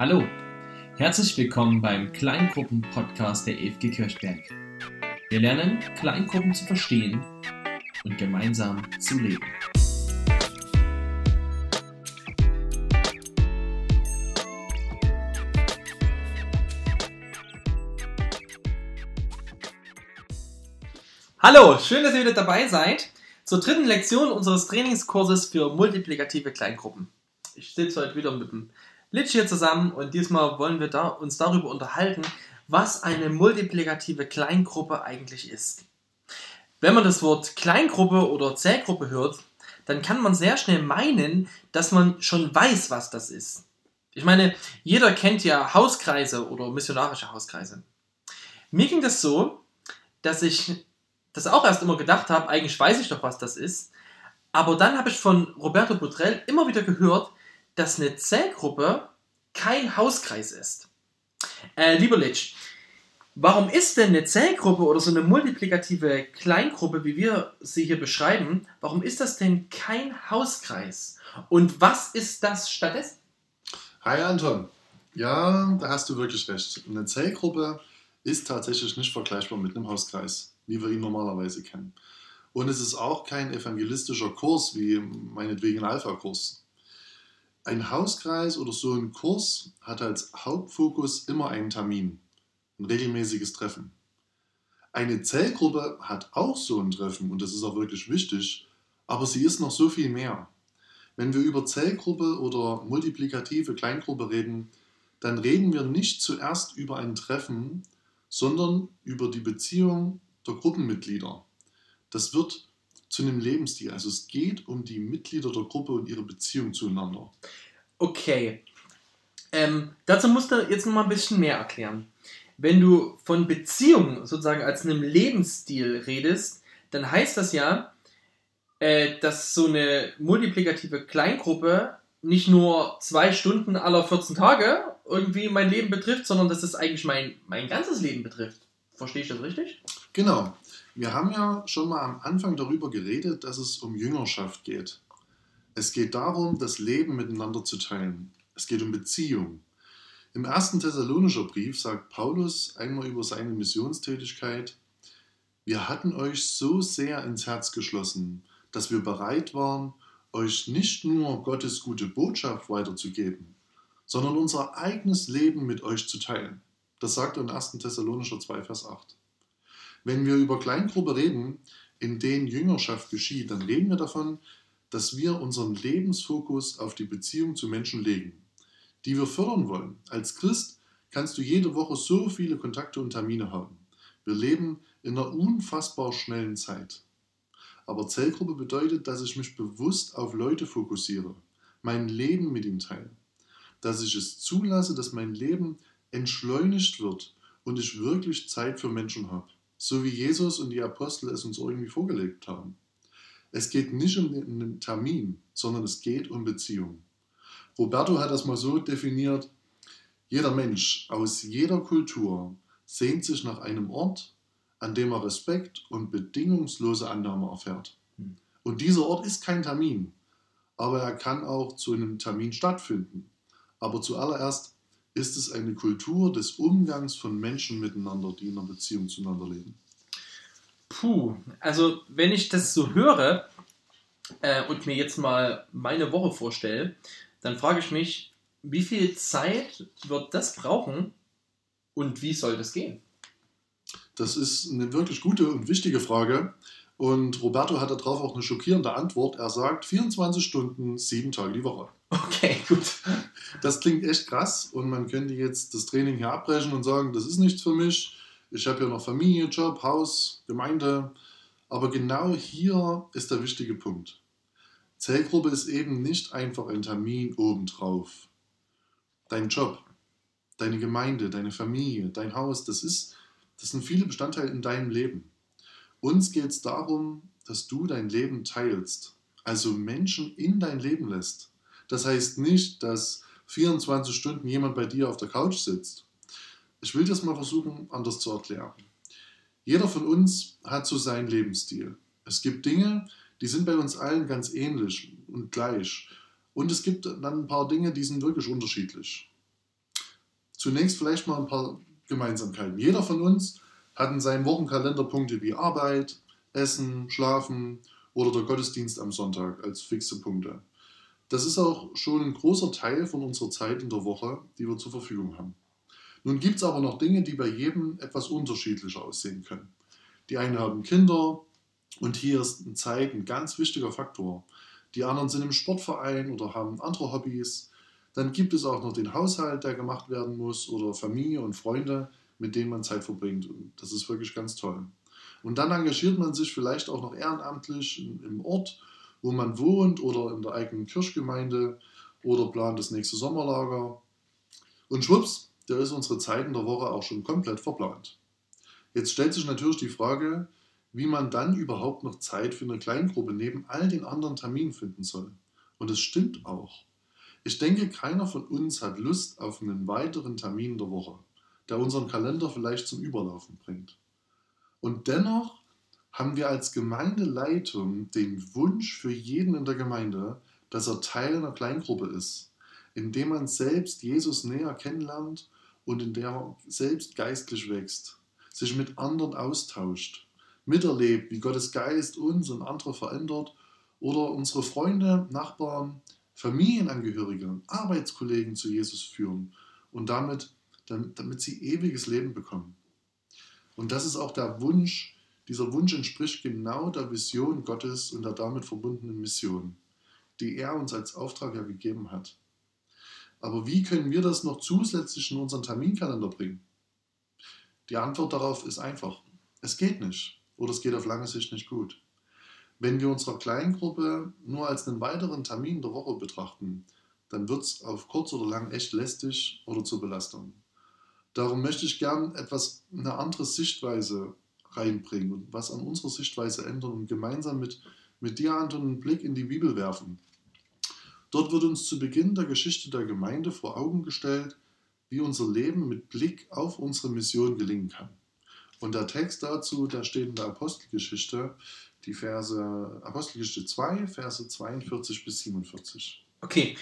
Hallo, herzlich willkommen beim Kleingruppen-Podcast der EFG Kirchberg. Wir lernen, Kleingruppen zu verstehen und gemeinsam zu leben. Hallo, schön, dass ihr wieder dabei seid zur dritten Lektion unseres Trainingskurses für multiplikative Kleingruppen. Ich sitze heute wieder mit dem Litsch hier zusammen und diesmal wollen wir da, uns darüber unterhalten, was eine multiplikative Kleingruppe eigentlich ist. Wenn man das Wort Kleingruppe oder Zählgruppe hört, dann kann man sehr schnell meinen, dass man schon weiß, was das ist. Ich meine, jeder kennt ja Hauskreise oder missionarische Hauskreise. Mir ging das so, dass ich das auch erst immer gedacht habe, eigentlich weiß ich doch, was das ist. Aber dann habe ich von Roberto Butrell immer wieder gehört, dass eine Zellgruppe kein Hauskreis ist. Äh, lieber Litsch, warum ist denn eine Zellgruppe oder so eine multiplikative Kleingruppe, wie wir sie hier beschreiben, warum ist das denn kein Hauskreis? Und was ist das stattdessen? Hi Anton. Ja, da hast du wirklich recht. Eine Zellgruppe ist tatsächlich nicht vergleichbar mit einem Hauskreis wie wir ihn normalerweise kennen. Und es ist auch kein evangelistischer Kurs wie meinetwegen ein Alpha-Kurs. Ein Hauskreis oder so ein Kurs hat als Hauptfokus immer einen Termin, ein regelmäßiges Treffen. Eine Zellgruppe hat auch so ein Treffen und das ist auch wirklich wichtig, aber sie ist noch so viel mehr. Wenn wir über Zellgruppe oder multiplikative Kleingruppe reden, dann reden wir nicht zuerst über ein Treffen, sondern über die Beziehung der Gruppenmitglieder. Das wird zu einem Lebensstil. Also es geht um die Mitglieder der Gruppe und ihre Beziehung zueinander. Okay. Ähm, dazu musst du jetzt noch mal ein bisschen mehr erklären. Wenn du von Beziehung sozusagen als einem Lebensstil redest, dann heißt das ja, äh, dass so eine multiplikative Kleingruppe nicht nur zwei Stunden aller 14 Tage irgendwie mein Leben betrifft, sondern dass es eigentlich mein, mein ganzes Leben betrifft. Verstehe ich das richtig? Genau. Wir haben ja schon mal am Anfang darüber geredet, dass es um Jüngerschaft geht. Es geht darum, das Leben miteinander zu teilen. Es geht um Beziehung. Im ersten Thessalonischer Brief sagt Paulus einmal über seine Missionstätigkeit, wir hatten euch so sehr ins Herz geschlossen, dass wir bereit waren, euch nicht nur Gottes gute Botschaft weiterzugeben, sondern unser eigenes Leben mit euch zu teilen. Das sagt er in 1. Thessalonischer 2, Vers 8. Wenn wir über Kleingruppe reden, in denen Jüngerschaft geschieht, dann reden wir davon, dass wir unseren Lebensfokus auf die Beziehung zu Menschen legen, die wir fördern wollen. Als Christ kannst du jede Woche so viele Kontakte und Termine haben. Wir leben in einer unfassbar schnellen Zeit. Aber Zellgruppe bedeutet, dass ich mich bewusst auf Leute fokussiere, mein Leben mit ihnen teile, dass ich es zulasse, dass mein Leben entschleunigt wird und ich wirklich Zeit für Menschen habe. So wie Jesus und die Apostel es uns irgendwie vorgelegt haben. Es geht nicht um einen Termin, sondern es geht um Beziehung. Roberto hat das mal so definiert, jeder Mensch aus jeder Kultur sehnt sich nach einem Ort, an dem er Respekt und bedingungslose Annahme erfährt. Hm. Und dieser Ort ist kein Termin, aber er kann auch zu einem Termin stattfinden. Aber zuallererst ist es eine Kultur des Umgangs von Menschen miteinander, die in einer Beziehung zueinander leben? Puh, also wenn ich das so höre äh, und mir jetzt mal meine Woche vorstelle, dann frage ich mich, wie viel Zeit wird das brauchen und wie soll das gehen? Das ist eine wirklich gute und wichtige Frage. Und Roberto hat darauf auch eine schockierende Antwort. Er sagt 24 Stunden, sieben Tage die Woche. Okay, gut. Das klingt echt krass und man könnte jetzt das Training hier abbrechen und sagen, das ist nichts für mich. Ich habe ja noch Familie, Job, Haus, Gemeinde. Aber genau hier ist der wichtige Punkt. Zellgruppe ist eben nicht einfach ein Termin obendrauf. Dein Job, deine Gemeinde, deine Familie, dein Haus, das, ist, das sind viele Bestandteile in deinem Leben. Uns geht es darum, dass du dein Leben teilst, also Menschen in dein Leben lässt. Das heißt nicht, dass 24 Stunden jemand bei dir auf der Couch sitzt. Ich will das mal versuchen, anders zu erklären. Jeder von uns hat so seinen Lebensstil. Es gibt Dinge, die sind bei uns allen ganz ähnlich und gleich. Und es gibt dann ein paar Dinge, die sind wirklich unterschiedlich. Zunächst vielleicht mal ein paar Gemeinsamkeiten. Jeder von uns hat in seinem Wochenkalender Punkte wie Arbeit, Essen, Schlafen oder der Gottesdienst am Sonntag als fixe Punkte. Das ist auch schon ein großer Teil von unserer Zeit in der Woche, die wir zur Verfügung haben. Nun gibt es aber noch Dinge, die bei jedem etwas unterschiedlicher aussehen können. Die einen haben Kinder und hier ist ein Zeit ein ganz wichtiger Faktor. Die anderen sind im Sportverein oder haben andere Hobbys. Dann gibt es auch noch den Haushalt, der gemacht werden muss oder Familie und Freunde, mit denen man Zeit verbringt. Und das ist wirklich ganz toll. Und dann engagiert man sich vielleicht auch noch ehrenamtlich im Ort, wo man wohnt oder in der eigenen Kirchgemeinde oder plant das nächste Sommerlager. Und schwupps, da ist unsere Zeit in der Woche auch schon komplett verplant. Jetzt stellt sich natürlich die Frage, wie man dann überhaupt noch Zeit für eine Kleingruppe neben all den anderen Terminen finden soll. Und es stimmt auch. Ich denke, keiner von uns hat Lust auf einen weiteren Termin der Woche, der unseren Kalender vielleicht zum Überlaufen bringt. Und dennoch haben wir als Gemeindeleitung den Wunsch für jeden in der Gemeinde, dass er Teil einer Kleingruppe ist, in dem man selbst Jesus näher kennenlernt und in der er selbst geistlich wächst, sich mit anderen austauscht, miterlebt, wie Gottes Geist uns und andere verändert oder unsere Freunde, Nachbarn, Familienangehörige, Arbeitskollegen zu Jesus führen und damit, damit sie ewiges Leben bekommen. Und das ist auch der Wunsch, dieser Wunsch entspricht genau der Vision Gottes und der damit verbundenen Mission, die er uns als Auftrag ja gegeben hat. Aber wie können wir das noch zusätzlich in unseren Terminkalender bringen? Die Antwort darauf ist einfach. Es geht nicht oder es geht auf lange Sicht nicht gut. Wenn wir unsere Kleingruppe nur als einen weiteren Termin der Woche betrachten, dann wird es auf kurz oder lang echt lästig oder zur Belastung. Darum möchte ich gern etwas, eine andere Sichtweise reinbringen und was an unserer Sichtweise ändern und gemeinsam mit, mit dir, Anton, einen Blick in die Bibel werfen. Dort wird uns zu Beginn der Geschichte der Gemeinde vor Augen gestellt, wie unser Leben mit Blick auf unsere Mission gelingen kann. Und der Text dazu, der steht in der Apostelgeschichte, die Verse, Apostelgeschichte 2, Verse 42 bis 47. Okay,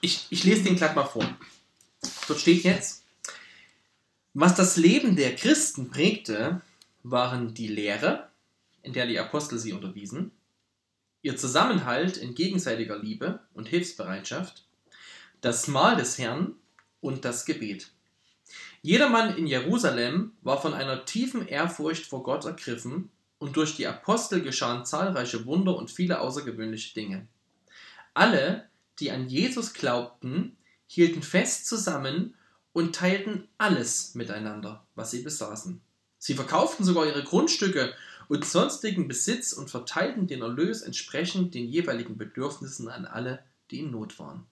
ich, ich lese den gleich mal vor. Dort steht jetzt, was das Leben der Christen prägte, waren die Lehre, in der die Apostel sie unterwiesen, ihr Zusammenhalt in gegenseitiger Liebe und Hilfsbereitschaft, das Mahl des Herrn und das Gebet. Jedermann in Jerusalem war von einer tiefen Ehrfurcht vor Gott ergriffen, und durch die Apostel geschahen zahlreiche Wunder und viele außergewöhnliche Dinge. Alle, die an Jesus glaubten, hielten fest zusammen und teilten alles miteinander, was sie besaßen. Sie verkauften sogar ihre Grundstücke und sonstigen Besitz und verteilten den Erlös entsprechend den jeweiligen Bedürfnissen an alle, die in Not waren.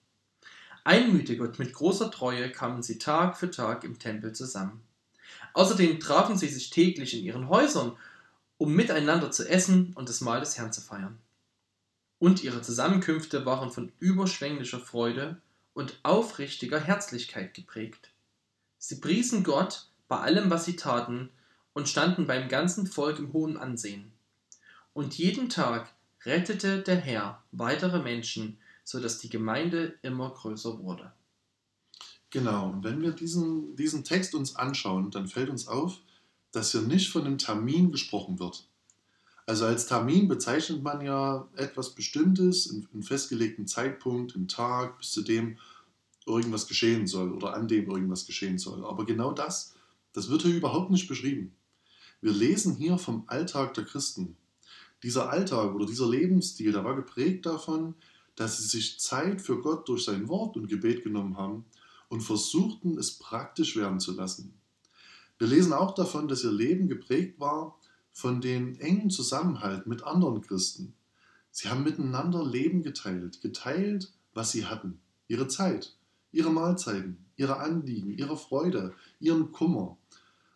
Einmütig und mit großer Treue kamen sie Tag für Tag im Tempel zusammen. Außerdem trafen sie sich täglich in ihren Häusern, um miteinander zu essen und das Mahl des Herrn zu feiern. Und ihre Zusammenkünfte waren von überschwänglicher Freude und aufrichtiger Herzlichkeit geprägt. Sie priesen Gott bei allem, was sie taten, und standen beim ganzen Volk im hohen Ansehen. Und jeden Tag rettete der Herr weitere Menschen, so dass die Gemeinde immer größer wurde. Genau, und wenn wir diesen, diesen Text uns anschauen, dann fällt uns auf, dass hier nicht von einem Termin gesprochen wird. Also als Termin bezeichnet man ja etwas Bestimmtes, einen festgelegten Zeitpunkt, einen Tag, bis zu dem irgendwas geschehen soll oder an dem irgendwas geschehen soll. Aber genau das, das wird hier überhaupt nicht beschrieben. Wir lesen hier vom Alltag der Christen. Dieser Alltag oder dieser Lebensstil, der war geprägt davon, dass sie sich Zeit für Gott durch sein Wort und Gebet genommen haben und versuchten, es praktisch werden zu lassen. Wir lesen auch davon, dass ihr Leben geprägt war von dem engen Zusammenhalt mit anderen Christen. Sie haben miteinander Leben geteilt, geteilt, was sie hatten, ihre Zeit, ihre Mahlzeiten, ihre Anliegen, ihre Freude, ihren Kummer.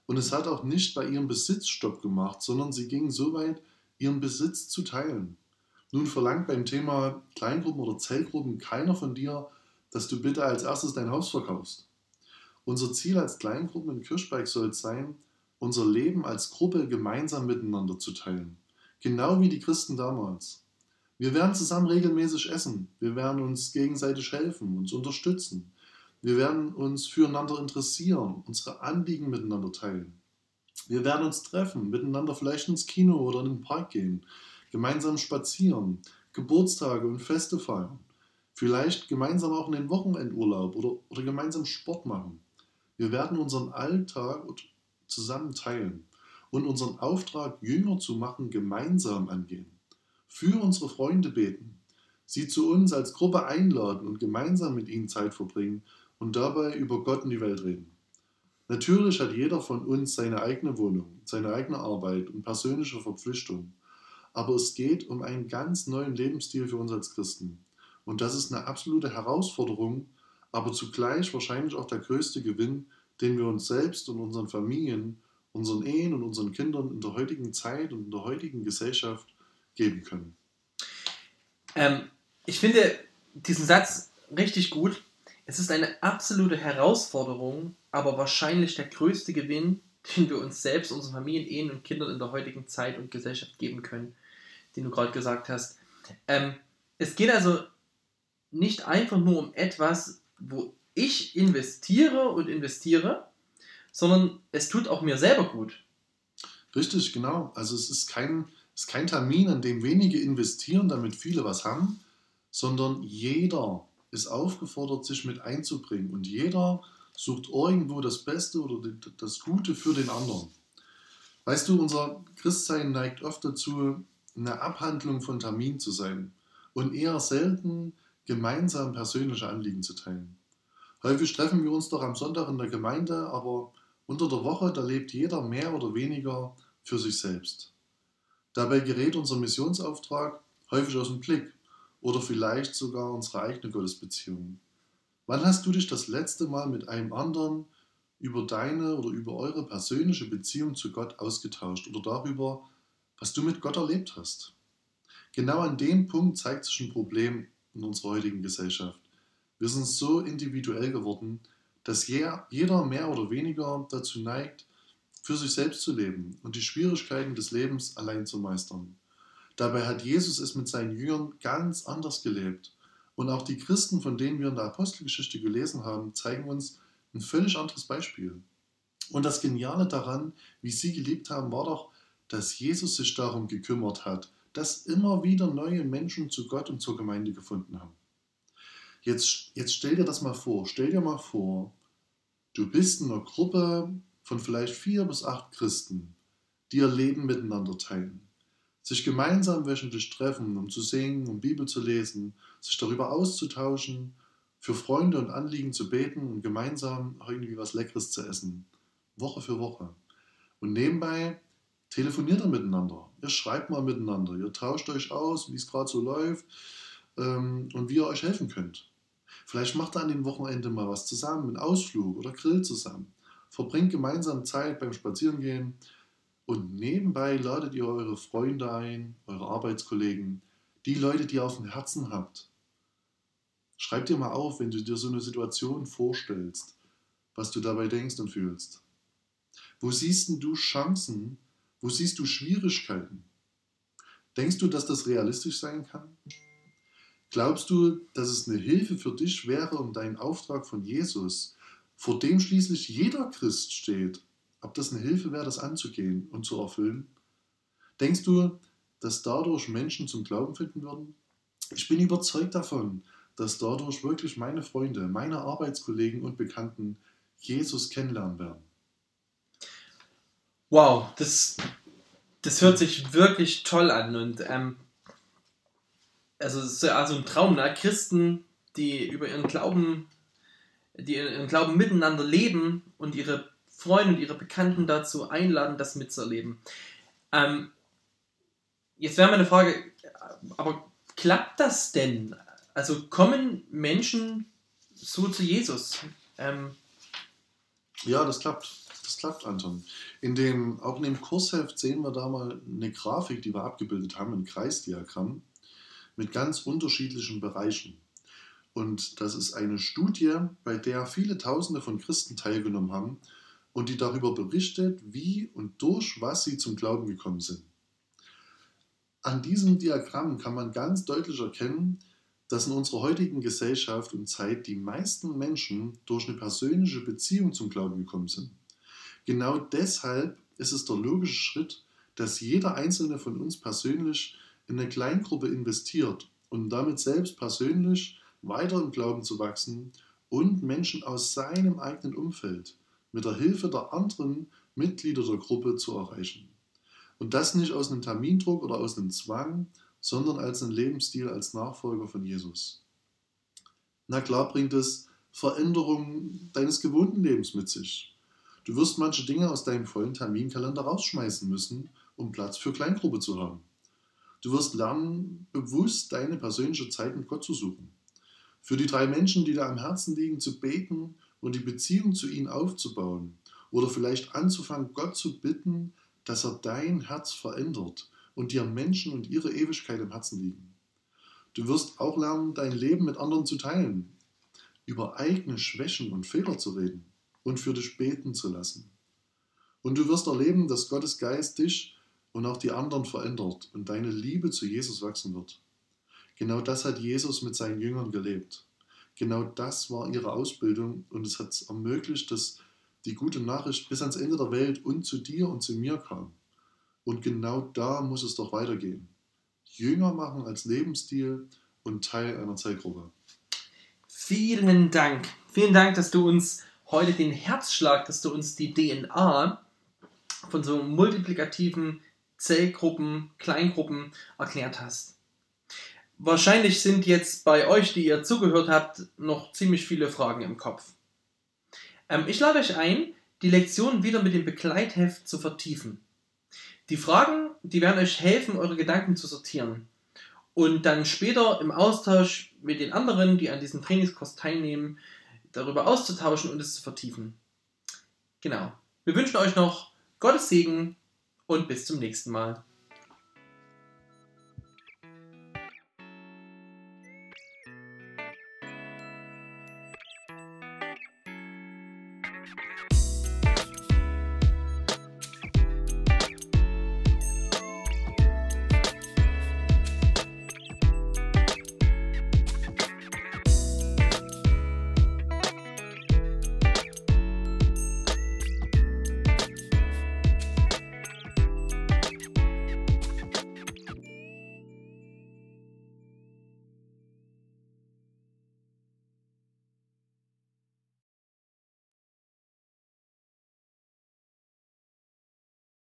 Und es hat auch nicht bei ihrem Besitz Stopp gemacht, sondern sie gingen so weit, ihren Besitz zu teilen. Nun verlangt beim Thema Kleingruppen oder Zellgruppen keiner von dir, dass du bitte als erstes dein Haus verkaufst. Unser Ziel als Kleingruppen in Kirchberg soll es sein, unser Leben als Gruppe gemeinsam miteinander zu teilen. Genau wie die Christen damals. Wir werden zusammen regelmäßig essen. Wir werden uns gegenseitig helfen, uns unterstützen. Wir werden uns füreinander interessieren, unsere Anliegen miteinander teilen. Wir werden uns treffen, miteinander vielleicht ins Kino oder in den Park gehen, gemeinsam spazieren, Geburtstage und Feste feiern, vielleicht gemeinsam auch in den Wochenendurlaub oder, oder gemeinsam Sport machen. Wir werden unseren Alltag zusammen teilen und unseren Auftrag, Jünger zu machen, gemeinsam angehen. Für unsere Freunde beten, sie zu uns als Gruppe einladen und gemeinsam mit ihnen Zeit verbringen und dabei über Gott und die Welt reden. Natürlich hat jeder von uns seine eigene Wohnung, seine eigene Arbeit und persönliche Verpflichtungen. Aber es geht um einen ganz neuen Lebensstil für uns als Christen. Und das ist eine absolute Herausforderung, aber zugleich wahrscheinlich auch der größte Gewinn, den wir uns selbst und unseren Familien, unseren Ehen und unseren Kindern in der heutigen Zeit und in der heutigen Gesellschaft geben können. Ähm, ich finde diesen Satz richtig gut. Es ist eine absolute Herausforderung, aber wahrscheinlich der größte Gewinn, den wir uns selbst, unseren Familien, Ehen und Kindern in der heutigen Zeit und Gesellschaft geben können, den du gerade gesagt hast. Ähm, es geht also nicht einfach nur um etwas, wo ich investiere und investiere, sondern es tut auch mir selber gut. Richtig, genau. Also es ist kein, es ist kein Termin, an dem wenige investieren, damit viele was haben, sondern jeder ist aufgefordert, sich mit einzubringen und jeder sucht irgendwo das Beste oder das Gute für den anderen. Weißt du, unser Christsein neigt oft dazu, eine Abhandlung von Termin zu sein und eher selten gemeinsam persönliche Anliegen zu teilen. Häufig treffen wir uns doch am Sonntag in der Gemeinde, aber unter der Woche, da lebt jeder mehr oder weniger für sich selbst. Dabei gerät unser Missionsauftrag häufig aus dem Blick oder vielleicht sogar unsere eigene Gottesbeziehung. Wann hast du dich das letzte Mal mit einem anderen über deine oder über eure persönliche Beziehung zu Gott ausgetauscht oder darüber, was du mit Gott erlebt hast? Genau an dem Punkt zeigt sich ein Problem in unserer heutigen Gesellschaft. Wir sind so individuell geworden, dass jeder mehr oder weniger dazu neigt, für sich selbst zu leben und die Schwierigkeiten des Lebens allein zu meistern. Dabei hat Jesus es mit seinen Jüngern ganz anders gelebt. Und auch die Christen, von denen wir in der Apostelgeschichte gelesen haben, zeigen uns ein völlig anderes Beispiel. Und das Geniale daran, wie sie gelebt haben, war doch, dass Jesus sich darum gekümmert hat, dass immer wieder neue Menschen zu Gott und zur Gemeinde gefunden haben. Jetzt, jetzt stell dir das mal vor. Stell dir mal vor, du bist in einer Gruppe von vielleicht vier bis acht Christen, die ihr Leben miteinander teilen sich gemeinsam wöchentlich treffen, um zu singen, um Bibel zu lesen, sich darüber auszutauschen, für Freunde und Anliegen zu beten und gemeinsam irgendwie was Leckeres zu essen. Woche für Woche. Und nebenbei telefoniert ihr miteinander. Ihr schreibt mal miteinander. Ihr tauscht euch aus, wie es gerade so läuft ähm, und wie ihr euch helfen könnt. Vielleicht macht ihr an dem Wochenende mal was zusammen, einen Ausflug oder grillt zusammen. Verbringt gemeinsam Zeit beim Spazierengehen und nebenbei ladet ihr eure Freunde ein, eure Arbeitskollegen, die Leute, die ihr auf dem Herzen habt. Schreib dir mal auf, wenn du dir so eine Situation vorstellst, was du dabei denkst und fühlst. Wo siehst du Chancen? Wo siehst du Schwierigkeiten? Denkst du, dass das realistisch sein kann? Glaubst du, dass es eine Hilfe für dich wäre, um deinen Auftrag von Jesus, vor dem schließlich jeder Christ steht, ob das eine Hilfe wäre, das anzugehen und zu erfüllen? Denkst du, dass dadurch Menschen zum Glauben finden würden? Ich bin überzeugt davon, dass dadurch wirklich meine Freunde, meine Arbeitskollegen und Bekannten Jesus kennenlernen werden. Wow, das, das hört sich wirklich toll an und ähm, also es ist ja also ein Traum, ne? Christen, die über ihren Glauben, die ihren Glauben miteinander leben und ihre Freunde und ihre Bekannten dazu einladen, das mitzuerleben. Ähm, jetzt wäre meine Frage, aber klappt das denn? Also kommen Menschen so zu Jesus? Ähm, ja, das klappt. Das klappt, Anton. In dem, auch in dem Kursheft sehen wir da mal eine Grafik, die wir abgebildet haben, ein Kreisdiagramm mit ganz unterschiedlichen Bereichen. Und das ist eine Studie, bei der viele Tausende von Christen teilgenommen haben und die darüber berichtet, wie und durch was sie zum Glauben gekommen sind. An diesem Diagramm kann man ganz deutlich erkennen, dass in unserer heutigen Gesellschaft und Zeit die meisten Menschen durch eine persönliche Beziehung zum Glauben gekommen sind. Genau deshalb ist es der logische Schritt, dass jeder einzelne von uns persönlich in eine Kleingruppe investiert und damit selbst persönlich weiter im Glauben zu wachsen und Menschen aus seinem eigenen Umfeld mit der Hilfe der anderen Mitglieder der Gruppe zu erreichen. Und das nicht aus einem Termindruck oder aus einem Zwang, sondern als ein Lebensstil als Nachfolger von Jesus. Na klar bringt es Veränderungen deines gewohnten Lebens mit sich. Du wirst manche Dinge aus deinem vollen Terminkalender rausschmeißen müssen, um Platz für Kleingruppe zu haben. Du wirst lernen, bewusst deine persönliche Zeit mit Gott zu suchen. Für die drei Menschen, die dir am Herzen liegen, zu beten und die Beziehung zu ihnen aufzubauen. Oder vielleicht anzufangen, Gott zu bitten, dass er dein Herz verändert und dir Menschen und ihre Ewigkeit im Herzen liegen. Du wirst auch lernen, dein Leben mit anderen zu teilen, über eigene Schwächen und Fehler zu reden und für dich beten zu lassen. Und du wirst erleben, dass Gottes Geist dich und auch die anderen verändert und deine Liebe zu Jesus wachsen wird. Genau das hat Jesus mit seinen Jüngern gelebt. Genau das war ihre Ausbildung und es hat es ermöglicht, dass die gute Nachricht bis ans Ende der Welt und zu dir und zu mir kam. Und genau da muss es doch weitergehen. Jünger machen als Lebensstil und Teil einer Zellgruppe. Vielen Dank. Vielen Dank, dass du uns heute den Herzschlag, dass du uns die DNA von so multiplikativen Zellgruppen, Kleingruppen erklärt hast. Wahrscheinlich sind jetzt bei euch, die ihr zugehört habt, noch ziemlich viele Fragen im Kopf. Ähm, ich lade euch ein, die Lektion wieder mit dem Begleitheft zu vertiefen. Die Fragen, die werden euch helfen, eure Gedanken zu sortieren und dann später im Austausch mit den anderen, die an diesem Trainingskurs teilnehmen, darüber auszutauschen und es zu vertiefen. Genau. Wir wünschen euch noch Gottes Segen und bis zum nächsten Mal.